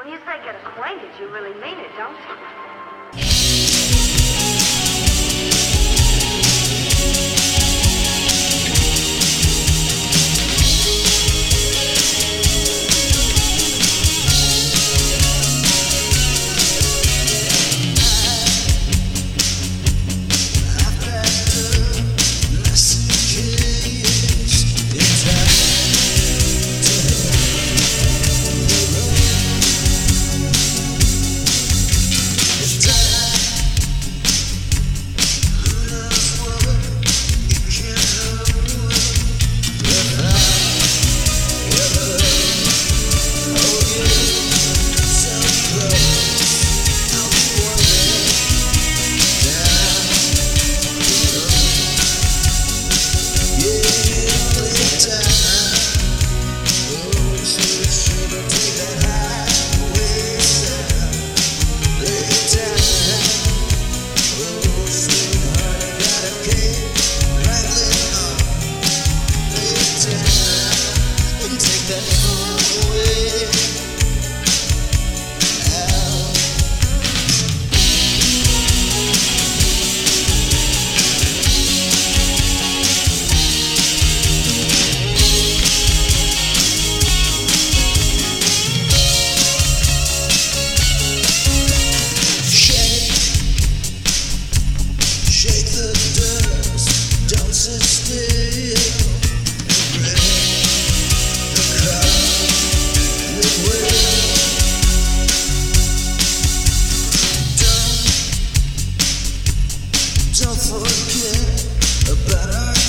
When you say get acquainted, you really mean it, don't you? Don't forget about us.